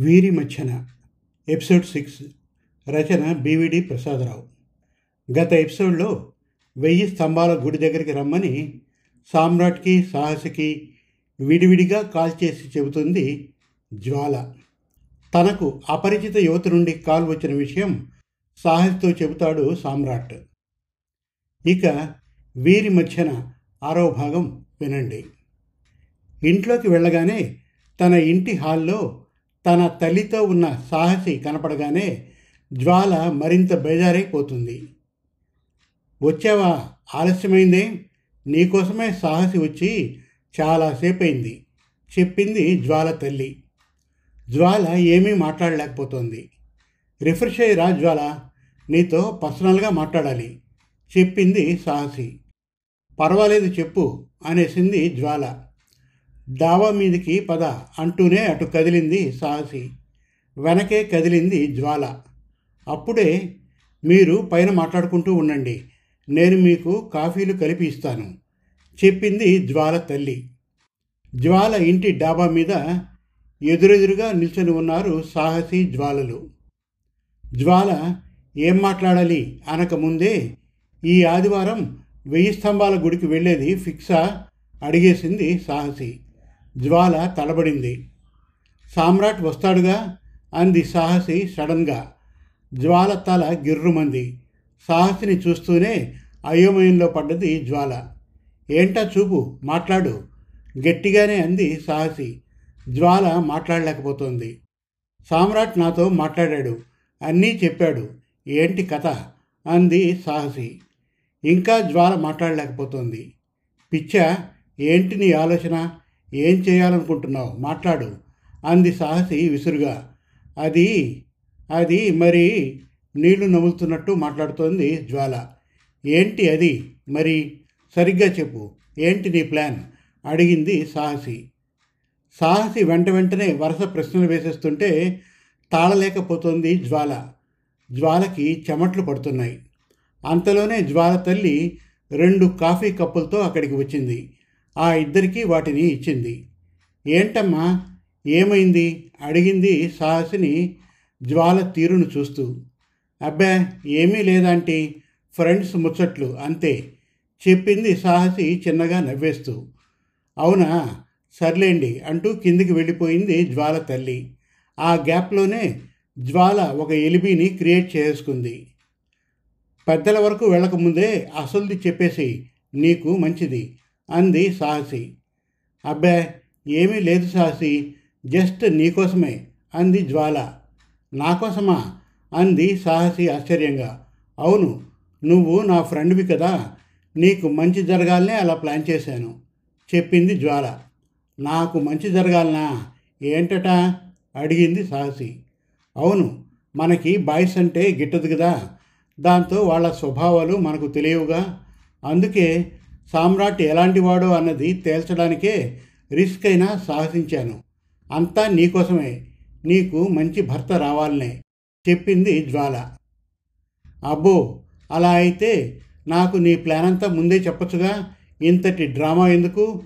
వీరి మధ్యన episode six రచన బీవీడి ప్రసాదరావు. గత ఎపిసోడ్లో వెయ్యి స్తంభాల గుడి దగ్గరికి రమ్మని సామ్రాట్కి సాహసికి విడివిడిగా కాల్ చేసి చెబుతుంది జ్వాల. తనకు అపరిచిత యువత నుండి కాల్ వచ్చిన విషయం సాహస్తో చెబుతాడు సామ్రాట్. ఇక వీరి మధ్యన ఆరో భాగం వినండి. ఇంట్లోకి వెళ్ళగానే తన ఇంటి హాల్లో తన తల్లితో ఉన్న సాహసి కనపడగానే జ్వాల మరింత బేజారైపోతుంది. వచ్చావా? ఆలస్యమైందే. నీకోసమే సాహసి వచ్చి చాలాసేపు అయింది చెప్పింది జ్వాల తల్లి. జ్వాల ఏమీ మాట్లాడలేకపోతోంది. రిఫ్రెష్ అయ్యిరా జ్వాల నీతో పర్సనల్గా మాట్లాడాలి చెప్పింది సాహసి. పర్వాలేదు చెప్పు అనేసింది జ్వాల. డాబా మీదకి పద అంటూనే అటు కదిలింది సాహసి. వెనకే కదిలింది జ్వాల. అప్పుడే మీరు పైన మాట్లాడుకుంటూ ఉండండి. నేను మీకు కాఫీలు కలిపి ఇస్తాను. చెప్పింది జ్వాల తల్లి. జ్వాల ఇంటి డాబా మీద ఎదురెదురుగా నిల్చొని ఉన్నారు సాహసి జ్వాలలు. జ్వాల ఏం మాట్లాడాలి అనకముందే ఈ ఆదివారం వెయ్యి స్తంభాల గుడికి వెళ్ళేది ఫిక్సా? అడిగేసింది సాహసి. జ్వాల తలబడింది. సామ్రాట్ వస్తాడుగా? అంది సాహసి సడన్గా. జ్వాల తల గిర్రుమంది. సాహసిని చూస్తూనే అయోమయంలో పడ్డది జ్వాల. ఏంటా చూపు? మాట్లాడు. గట్టిగానే అంది సాహసి. జ్వాల మాట్లాడలేకపోతోంది. సామ్రాట్ నాతో మాట్లాడాడు. అన్నీ చెప్పాడు. ఏంటి కథ? అంది సాహసి. ఇంకా జ్వాల మాట్లాడలేకపోతోంది. పిచ్చా ఏంటి నీ ఆలోచన? ఏం చేయాలనుకుంటున్నావు? మాట్లాడు. అంది సాహసి విసురుగా. అది అది మరి నీళ్ళు నములుతున్నట్టు మాట్లాడుతోంది జ్వాల. ఏంటి అది? మరి సరిగ్గా చెప్పు. ఏంటి నీ ప్లాన్? అడిగింది సాహసి. సాహసి వెంట వెంటనే వరుస ప్రశ్నలు వేసేస్తుంటే తాళలేకపోతోంది జ్వాల. జ్వాలకి చెమట్లు పడుతున్నాయి. అంతలోనే జ్వాల తల్లి రెండు కాఫీ కప్పులతో అక్కడికి వచ్చింది. ఆ ఇద్దరికీ వాటిని ఇచ్చింది. ఏంటమ్మా? ఏమైంది? అడిగింది సాహసిని జ్వాల తీరును చూస్తూ. అబ్బా ఏమీ లేదాంటి? ఫ్రెండ్స్ ముచ్చట్లు అంతే చెప్పింది సాహసి చిన్నగా నవ్వేస్తూ. అవునా? సర్లేండి అంటూ కిందికి వెళ్ళిపోయింది జ్వాల తల్లి. ఆ గ్యాప్లోనే జ్వాల ఒక ఎలిబిని క్రియేట్ చేసుకుంది. పెద్దల వరకు వెళ్ళకముందే అసలుది చెప్పేసి నీకు మంచిది. అంది సాహసి. అబ్బే ఏమీ లేదు సాహసి జస్ట్ నీకోసమే అంది జ్వాల. నాకోసమా అంది సాహసి ఆశ్చర్యంగా. అవును నువ్వు నా ఫ్రెండ్వి కదా నీకు మంచి జరగాలనే అలా ప్లాన్ చేశాను చెప్పింది జ్వాల. నాకు మంచి జరగాలనా? ఏంటట? అడిగింది సాహసి. అవును మనకి బాయ్స్ అంటే గిట్టదు కదా దాంతో వాళ్ళ స్వభావాలు మనకు తెలియవుగా అందుకే సామ్రాట్ ఎలాంటివాడో అన్నది తేల్చడానికే రిస్క్ అయినా సాహసించాను. అంతా నీకోసమే నీకు మంచి భర్త రావాలనే చెప్పింది జ్వాల. అబ్బో అలా అయితే నాకు నీ ప్లాన్ అంతా ముందే చెప్పొచ్చుగా. ఇంతటి డ్రామా ఎందుకు?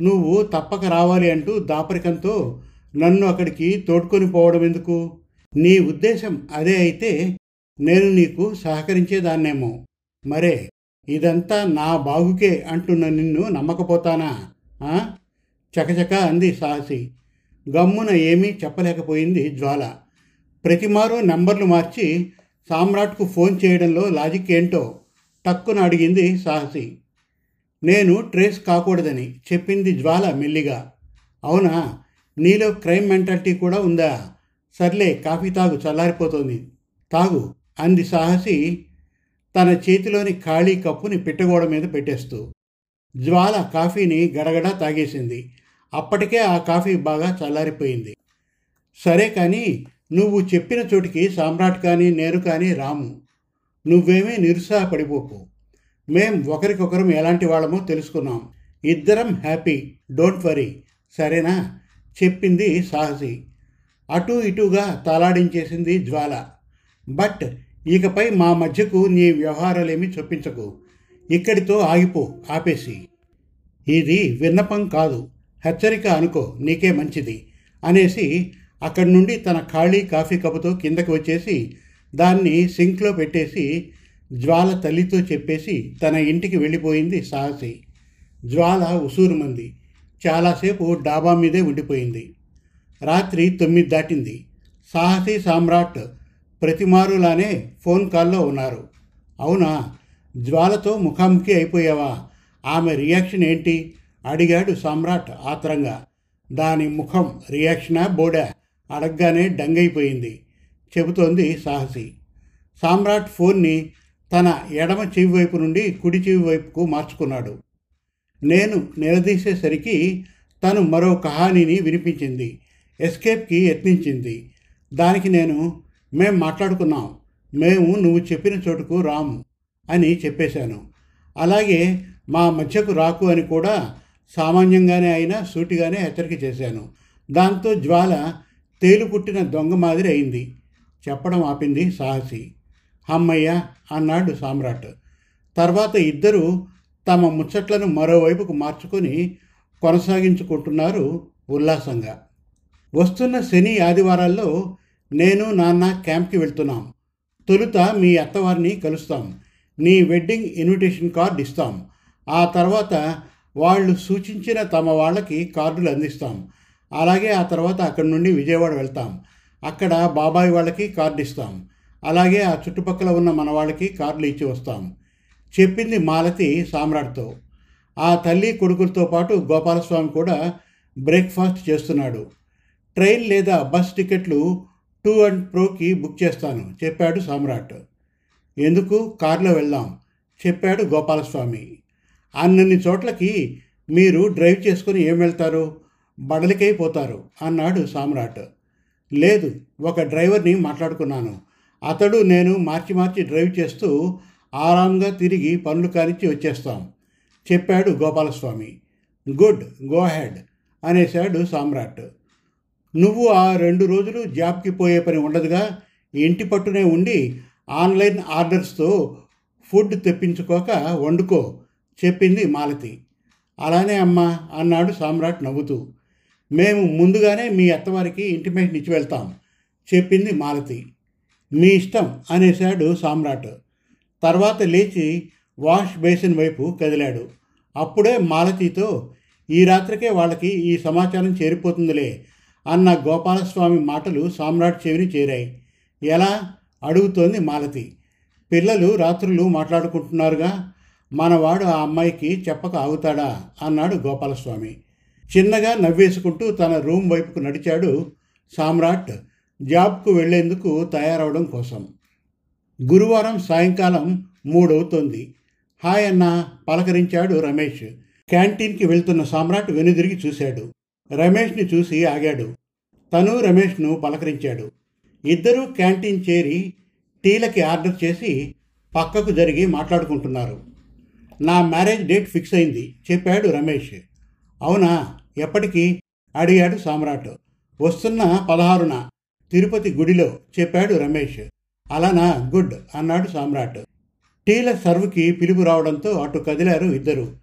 నువ్వు తప్పక రావాలి అంటూ దాపరికంతో నన్ను అక్కడికి తోడుకొని పోవడం ఎందుకు? నీ ఉద్దేశం అదే అయితే నేను నీకు సహకరించేదాన్నేమో. మరే? ఇదంతా నా బాగుకే అంటున్న నిన్ను నమ్మకపోతానా? చకచక అంది సాహసి. గమ్మున ఏమీ చెప్పలేకపోయింది జ్వాల. ప్రతిమారు నంబర్లు మార్చి సామ్రాట్కు ఫోన్ చేయడంలో లాజిక్ ఏంటో టక్కున అడిగింది సాహసి. నేను ట్రేస్ కాకూడదని చెప్పింది జ్వాల మెల్లిగా. అవునా? నీలో క్రైమ్ మెంటాలిటీ కూడా ఉందా? సర్లే కాఫీ తాగు చల్లారిపోతుంది. తాగు అంది సాహసి తన చేతిలోని ఖాళీ కప్పుని పెట్టగోడ మీద పెట్టేస్తూ జ్వాల కాఫీని గడగడా తాగేసింది. అప్పటికే ఆ కాఫీ బాగా చల్లారిపోయింది. సరే కానీ నువ్వు చెప్పిన చోటికి సామ్రాట్ కానీ నేను కానీ రాము. నువ్వేమీ నిరుత్సాహపడిపోకు. మేం ఒకరికొకరం ఎలాంటి వాళ్ళమో తెలుసుకున్నాం. ఇద్దరం హ్యాపీ. Don't worry. సరేనా? చెప్పింది సాహసి. అటూ ఇటుగా తలాడించేసింది జ్వాల. బట్ ఇకపై మా మధ్యకు నీ వ్యవహారాలేమీ చొప్పించకు. ఇక్కడితో ఆగిపో ఆపేసి. ఇది విన్నపం కాదు. హెచ్చరిక అనుకో నీకే మంచిది అనేసి అక్కడి నుండి తన ఖాళీ కాఫీ కప్పుతో కిందకు వచ్చేసి దాన్ని సింక్లో పెట్టేసి జ్వాల తల్లితో చెప్పేసి తన ఇంటికి వెళ్ళిపోయింది సాహసి. జ్వాల ఉసూరుమంది. చాలాసేపు డాబా మీదే ఉండిపోయింది. రాత్రి తొమ్మిది దాటింది. సాహసి సామ్రాట్ ప్రతిమారులానే ఫోన్ కాల్లో ఉన్నారు. అవునా? జ్వాలతో ముఖాముఖి అయిపోయావా? ఆమె రియాక్షన్ ఏంటి? అడిగాడు సామ్రాట్ ఆత్రంగా. దాని ముఖం రియాక్షనా బోడా? అడగ్గానే డంగైపోయింది. చెబుతోంది సాహసి. సామ్రాట్ ఫోన్ని తన ఎడమ చెవి వైపు నుండి కుడి చెవి వైపుకు మార్చుకున్నాడు. నేను నిలదీసేసరికి తను మరో కహానీని వినిపించింది. ఎస్కేప్కి యత్నించింది. దానికి నేను మేం మాట్లాడుకున్నాం. మేము నువ్వు చెప్పిన చోటుకు రాము అని చెప్పేశాను. అలాగే మా మధ్యకు రాకు అని కూడా సామాన్యంగానే అయినా సూటిగానే హెచ్చరిక చేశాను. దాంతో జ్వాల తేలుపుట్టిన దొంగ మాదిరి అయింది. చెప్పడం ఆపింది సాహసి. అమ్మయ్య అన్నాడు సామ్రాట్. తర్వాత ఇద్దరూ తమ ముచ్చట్లను మరోవైపుకు మార్చుకొని కొనసాగించుకుంటున్నారు ఉల్లాసంగా. వస్తున్న శని ఆదివారాల్లో నేను నాన్న క్యాంప్కి వెళ్తున్నాం. తొలుత మీ అత్తవారిని కలుస్తాం. నీ వెడ్డింగ్ ఇన్విటేషన్ కార్డు ఇస్తాం. ఆ తర్వాత వాళ్ళు సూచించిన తమ వాళ్ళకి కార్డులు అందిస్తాం. అలాగే ఆ తర్వాత అక్కడి నుండి విజయవాడ వెళ్తాం. అక్కడ బాబాయ్ వాళ్ళకి కార్డు ఇస్తాం. అలాగే ఆ చుట్టుపక్కల ఉన్న మన వాళ్ళకి కార్డులు ఇచ్చి వస్తాం. చెప్పింది మాలతి సామ్రాట్తో. ఆ తల్లి కొడుకులతో పాటు గోపాలస్వామి కూడా బ్రేక్ఫాస్ట్ చేస్తున్నాడు. ట్రైన్ లేదా బస్ టికెట్లు టూ అండ్ ప్రోకి బుక్ చేస్తాను చెప్పాడు సామ్రాట్. ఎందుకు? కారులో వెళ్దాం చెప్పాడు గోపాలస్వామి. అన్నన్ని చోట్లకి మీరు డ్రైవ్ చేసుకుని ఏం వెళ్తారు? బడలికైపోతారు అన్నాడు సామ్రాట్. లేదు ఒక డ్రైవర్ని మాట్లాడుకున్నాను. అతడు నేను మార్చి మార్చి డ్రైవ్ చేస్తూ ఆరాంగా తిరిగి పనులు కానిచ్చి వచ్చేస్తాం చెప్పాడు గోపాలస్వామి. గుడ్ గో హెడ్ అనేశాడు సామ్రాట్. నువ్వు ఆ రెండు రోజులు జాబ్కి పోయే పని ఉండదుగా. ఇంటి పట్టునే ఉండి ఆన్లైన్ ఆర్డర్స్తో ఫుడ్ తెప్పించుకోక వండుకో చెప్పింది మాలతి. అలానే అమ్మా అన్నాడు సామ్రాట్ నవ్వుతూ. మేము ముందుగానే మీ అత్తవారికి ఇంటిమేషన్ ఇచ్చి వెళ్తాం చెప్పింది మాలతి. మీ ఇష్టం అనేశాడు సామ్రాట్. తర్వాత లేచి వాష్ బేసిన్ వైపు కదిలాడు. అప్పుడే మాలతితో ఈ రాత్రికే వాళ్ళకి ఈ సమాచారం చేరిపోతుందిలే అన్న గోపాలస్వామి మాటలు సామ్రాట్ చెవిని చేరాయి. ఎలా? అడుగుతోంది మాలతి. పిల్లలు రాత్రులు మాట్లాడుకుంటున్నారుగా? మనవాడు ఆ అమ్మాయికి చెప్పక ఆగుతాడా? అన్నాడు గోపాలస్వామి. చిన్నగా నవ్వేసుకుంటూ తన రూమ్ వైపుకు నడిచాడు సామ్రాట్ జాబ్కు వెళ్ళేందుకు తయారవడం కోసం. గురువారం సాయంకాలం మూడవుతోంది. హాయ్ అన్న పలకరించాడు రమేష్. క్యాంటీన్కి వెళ్తున్న సామ్రాట్ వెనుదిరిగి చూశాడు. రమేష్ని చూసి ఆగాడు. తను రమేష్ను పలకరించాడు. ఇద్దరూ క్యాంటీన్ చేరి టీలకి ఆర్డర్ చేసి పక్కకు జరిగి మాట్లాడుకుంటున్నారు. నా మ్యారేజ్ డేట్ ఫిక్స్ అయింది చెప్పాడు రమేష్. అవునా? ఎప్పటికి? అడిగాడు సామ్రాట్. వస్తున్న పదహారున తిరుపతి గుడిలో చెప్పాడు రమేష్. అలానా? గుడ్ అన్నాడు సామ్రాట్. టీల సర్వ్కి పిలుపు రావడంతో అటు కదిలారు ఇద్దరు.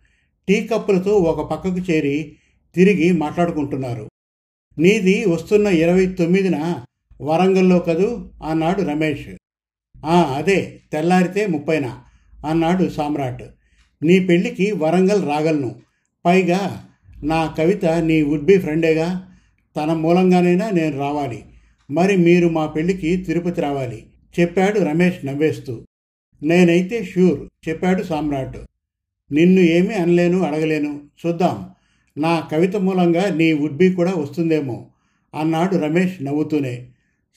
టీ కప్పులతో ఒక పక్కకు చేరి తిరిగి మాట్లాడుకుంటున్నారు. నీది వస్తున్న ఇరవై తొమ్మిదిన వరంగల్లో కదూ? అన్నాడు రమేష్. ఆ అదే తెల్లారితే ముప్పైన అన్నాడు సామ్రాట్. నీ పెళ్ళికి వరంగల్ రాగలను. పైగా నా కవిత నీ వుడ్ బి ఫ్రెండేగా? తన మూలంగానైనా నేను రావాలి. మరి మీరు మా పెళ్ళికి తిరుపతి రావాలి చెప్పాడు రమేష్ నవ్వేస్తూ. నేనైతే ష్యూర్ చెప్పాడు సామ్రాట్. నిన్ను ఏమీ అనలేను అడగలేను. చూద్దాం. నా కవిత మూలంగా నీ వుడ్ కూడా వస్తుందేమో అన్నాడు రమేష్ నవ్వుతూనే.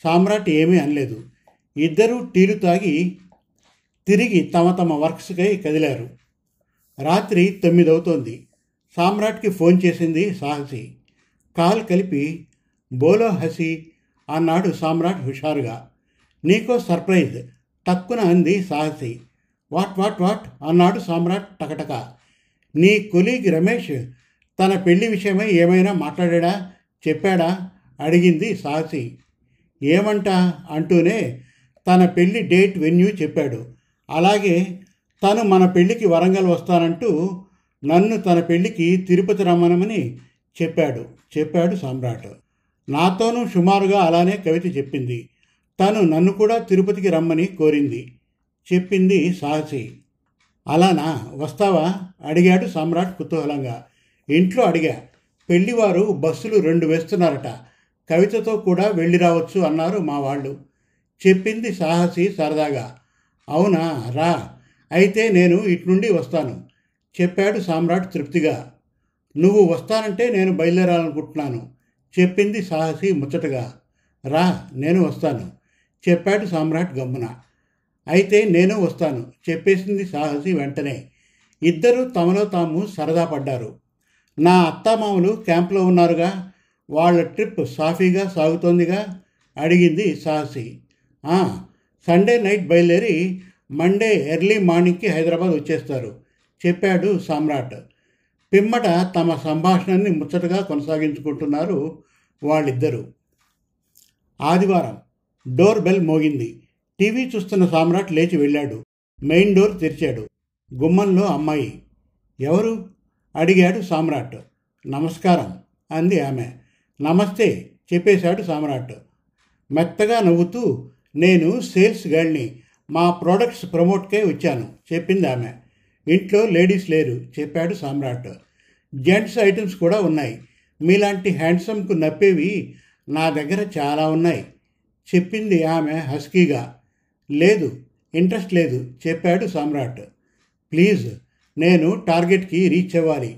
సామ్రాట్ ఏమీ అనలేదు. ఇద్దరూ టీలు తాగి తిరిగి తమ తమ వర్క్స్కై కదిలారు. రాత్రి తొమ్మిదవుతోంది. సామ్రాట్కి ఫోన్ చేసింది సాహసి. కాల్ కలిపి బోలో హసి అన్నాడు సామ్రాట్ హుషారుగా. నీకో సర్ప్రైజ్ టక్కున అంది సాహసి. వాట్ వాట్ వాట్ అన్నాడు సామ్రాట్ టకటక. నీ కొలీగ్ రమేష్ తన పెళ్ళి విషయమై ఏమైనా మాట్లాడా చెప్పాడా? అడిగింది సాహసి. ఏమంటా? అంటూనే తన పెళ్ళి డేట్ వెన్యూ చెప్పాడు. అలాగే తను మన పెళ్ళికి వరంగల్ వస్తానంటూ నన్ను తన పెళ్ళికి తిరుపతి రమ్మనమని చెప్పాడు. చెప్పాడు సామ్రాట్. నాతోనూ సుమారుగా అలానే కవిత చెప్పింది. తను నన్ను కూడా తిరుపతికి రమ్మని కోరింది. చెప్పింది సాహసి. అలానా? వస్తావా? అడిగాడు సమ్రాట్ కుతూహలంగా. ఇంట్లో అడిగా పెళ్ళివారు బస్సులు రెండు వేస్తున్నారట కవితతో కూడా వెళ్ళి రావచ్చు అన్నారు మా వాళ్ళు. చెప్పింది సాహసి సరదాగా. అవునా రా అయితే నేను ఇటు నుండి వస్తాను చెప్పాడు సామ్రాట్ తృప్తిగా. నువ్వు వస్తానంటే నేను బయలుదేరాలనుకుంటున్నాను చెప్పింది సాహసి ముచ్చటగా. రా నేను వస్తాను చెప్పాడు సామ్రాట్ గమ్మున. అయితే నేను వస్తాను చెప్పేసింది సాహసి వెంటనే. ఇద్దరు తమలో తాము సరదా పడ్డారు. నా అత్తమామలు క్యాంప్లో ఉన్నారుగా. వాళ్ళ ట్రిప్ సాఫీగా సాగుతోందిగా అడిగింది సాహసి. సండే నైట్ బయలుదేరి మండే ఎర్లీ మార్నింగ్కి హైదరాబాద్ వచ్చేస్తారు చెప్పాడు సామ్రాట్. పిమ్మట తమ సంభాషణని ముచ్చటగా కొనసాగించుకుంటున్నారు వాళ్ళిద్దరూ. ఆదివారం డోర్ బెల్ మోగింది. టీవీ చూస్తున్న సామ్రాట్ లేచి వెళ్ళాడు. మెయిన్ డోర్ తెరిచాడు. గుమ్మంలో అమ్మాయి ఎవరు? అడిగాడు సామ్రాట్. నమస్కారం అంది ఆమె. నమస్తే చెప్పేశాడు సామ్రాట్. మెత్తగా నవ్వుతూ నేను సేల్స్ గర్ల్ని మా ప్రోడక్ట్స్ ప్రమోట్కే వచ్చాను చెప్పింది ఆమె. ఇంట్లో లేడీస్ లేరు చెప్పాడు సామ్రాట్. జెంట్స్ ఐటమ్స్ కూడా ఉన్నాయి. మీలాంటి హ్యాండ్సమ్కు నప్పేవి నా దగ్గర చాలా ఉన్నాయి చెప్పింది ఆమె హస్కీగా. లేదు ఇంట్రెస్ట్ లేదు చెప్పాడు సామ్రాట్. ప్లీజ్ నేను టార్గెట్కి రీచ్ అవ్వాలి.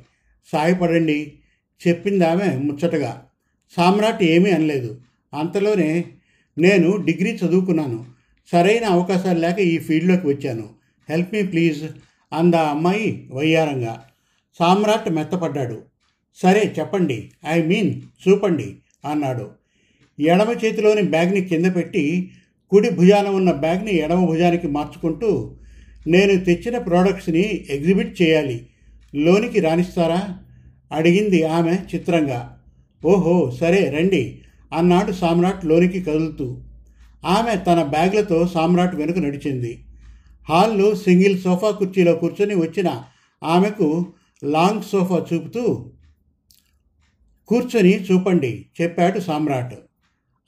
సాయపడండి చెప్పింది ఆమె ముచ్చటగా. సామ్రాట్ ఏమీ అనలేదు. అంతలోనే నేను డిగ్రీ చదువుకున్నాను. సరైన అవకాశాలు లేక ఈ ఫీల్డ్లోకి వచ్చాను. హెల్ప్ మీ ప్లీజ్ అందా అమ్మాయి వయ్యారంగా. సామ్రాట్ మెత్తపడ్డాడు. సరే చెప్పండి. ఐ మీన్ చూపండి అన్నాడు. ఎడమ చేతిలోని బ్యాగ్ని కింద పెట్టి కుడి భుజాన ఉన్న బ్యాగ్ని ఎడమ భుజానికి మార్చుకుంటూ నేను తెచ్చిన ప్రోడక్ట్స్ని ఎగ్జిబిట్ చేయాలి. లోనికి రాణిస్తారా? అడిగింది ఆమె చిత్రంగా. ఓహో సరే రండి. అన్నాడు సామ్రాట్ లోనికి కదులుతూ. ఆమె తన బ్యాగ్లతో సామ్రాట్ వెనుక నడిచింది. హాల్లో సింగిల్ సోఫా కుర్చీలో కూర్చొని వచ్చిన ఆమెకు లాంగ్ సోఫా చూపుతూ కూర్చొని చూపండి చెప్పాడు సామ్రాట్.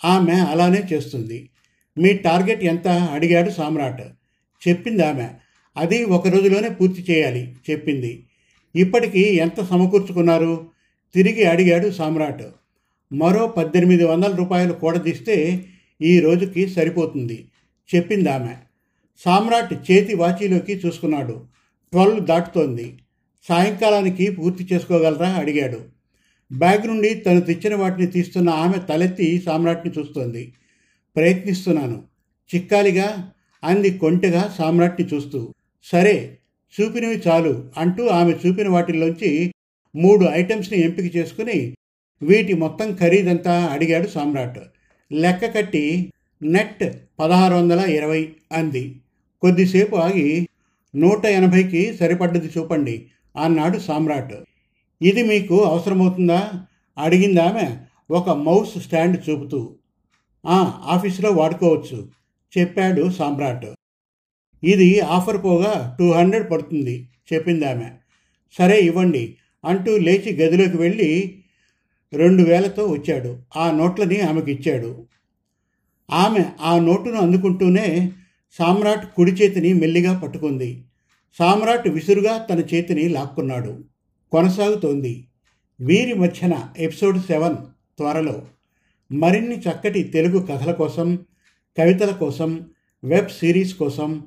ఆమె అలానే చేస్తుంది. మీ టార్గెట్ ఎంత? అడిగాడు సామ్రాట్. చెప్పింది ఆమె. అది ఒక రోజులోనే పూర్తి చేయాలి చెప్పింది. ఇప్పటికీ ఎంత సమకూర్చుకున్నారు? తిరిగి అడిగాడు సామ్రాట్. మరో పద్దెనిమిది వందల రూపాయలు కూడదీస్తే ఈ రోజుకి సరిపోతుంది చెప్పింది ఆమె. సామ్రాట్ చేతి వాచీలోకి చూసుకున్నాడు. ట్వెల్వ్ దాటుతోంది. సాయంకాలానికి పూర్తి చేసుకోగలరా? అడిగాడు. బ్యాగ్ నుండి తను తెచ్చిన వాటిని తీస్తున్న ఆమె తలెత్తి సామ్రాట్ని చూస్తోంది. ప్రయత్నిస్తున్నాను. చిక్కాలిగా అంది కొంటెగా సామ్రాట్ని చూస్తూ. సరే చూపినవి చాలు అంటూ ఆమె చూపిన వాటిల్లోంచి మూడు ఐటమ్స్ని ఎంపిక చేసుకుని వీటి మొత్తం ఖరీదంతా అడిగాడు సామ్రాట్. లెక్క కట్టి నెట్ పదహారు వందల ఇరవై అంది. కొద్దిసేపు ఆగి నూట ఎనభైకి సరిపడ్డది చూపండి అన్నాడు సామ్రాట్. ఇది మీకు అవసరమవుతుందా? అడిగింది ఆమె ఒక మౌస్ స్టాండ్ చూపుతూ. ఆఫీసులో వాడుకోవచ్చు చెప్పాడు సామ్రాట్. ఇది ఆఫర్ పోగా టూ హండ్రెడ్ పడుతుంది చెప్పింది ఆమె. సరే ఇవ్వండి అంటూ లేచి గదిలోకి వెళ్ళి రెండు వేలతో వచ్చాడు. ఆ నోట్లని ఆమెకి ఇచ్చాడు. ఆమె ఆ నోటును అందుకుంటూనే సామ్రాట్ కుడి చేతిని మెల్లిగా పట్టుకుంది. సామ్రాట్ విసురుగా తన చేతిని లాక్కున్నాడు. కొనసాగుతోంది. వీరి మధ్యన ఎపిసోడ్ సెవెన్ త్వరలో. మరిన్ని చక్కటి తెలుగు కథల కోసం కవితల కోసం వెబ్ సిరీస్ కోసం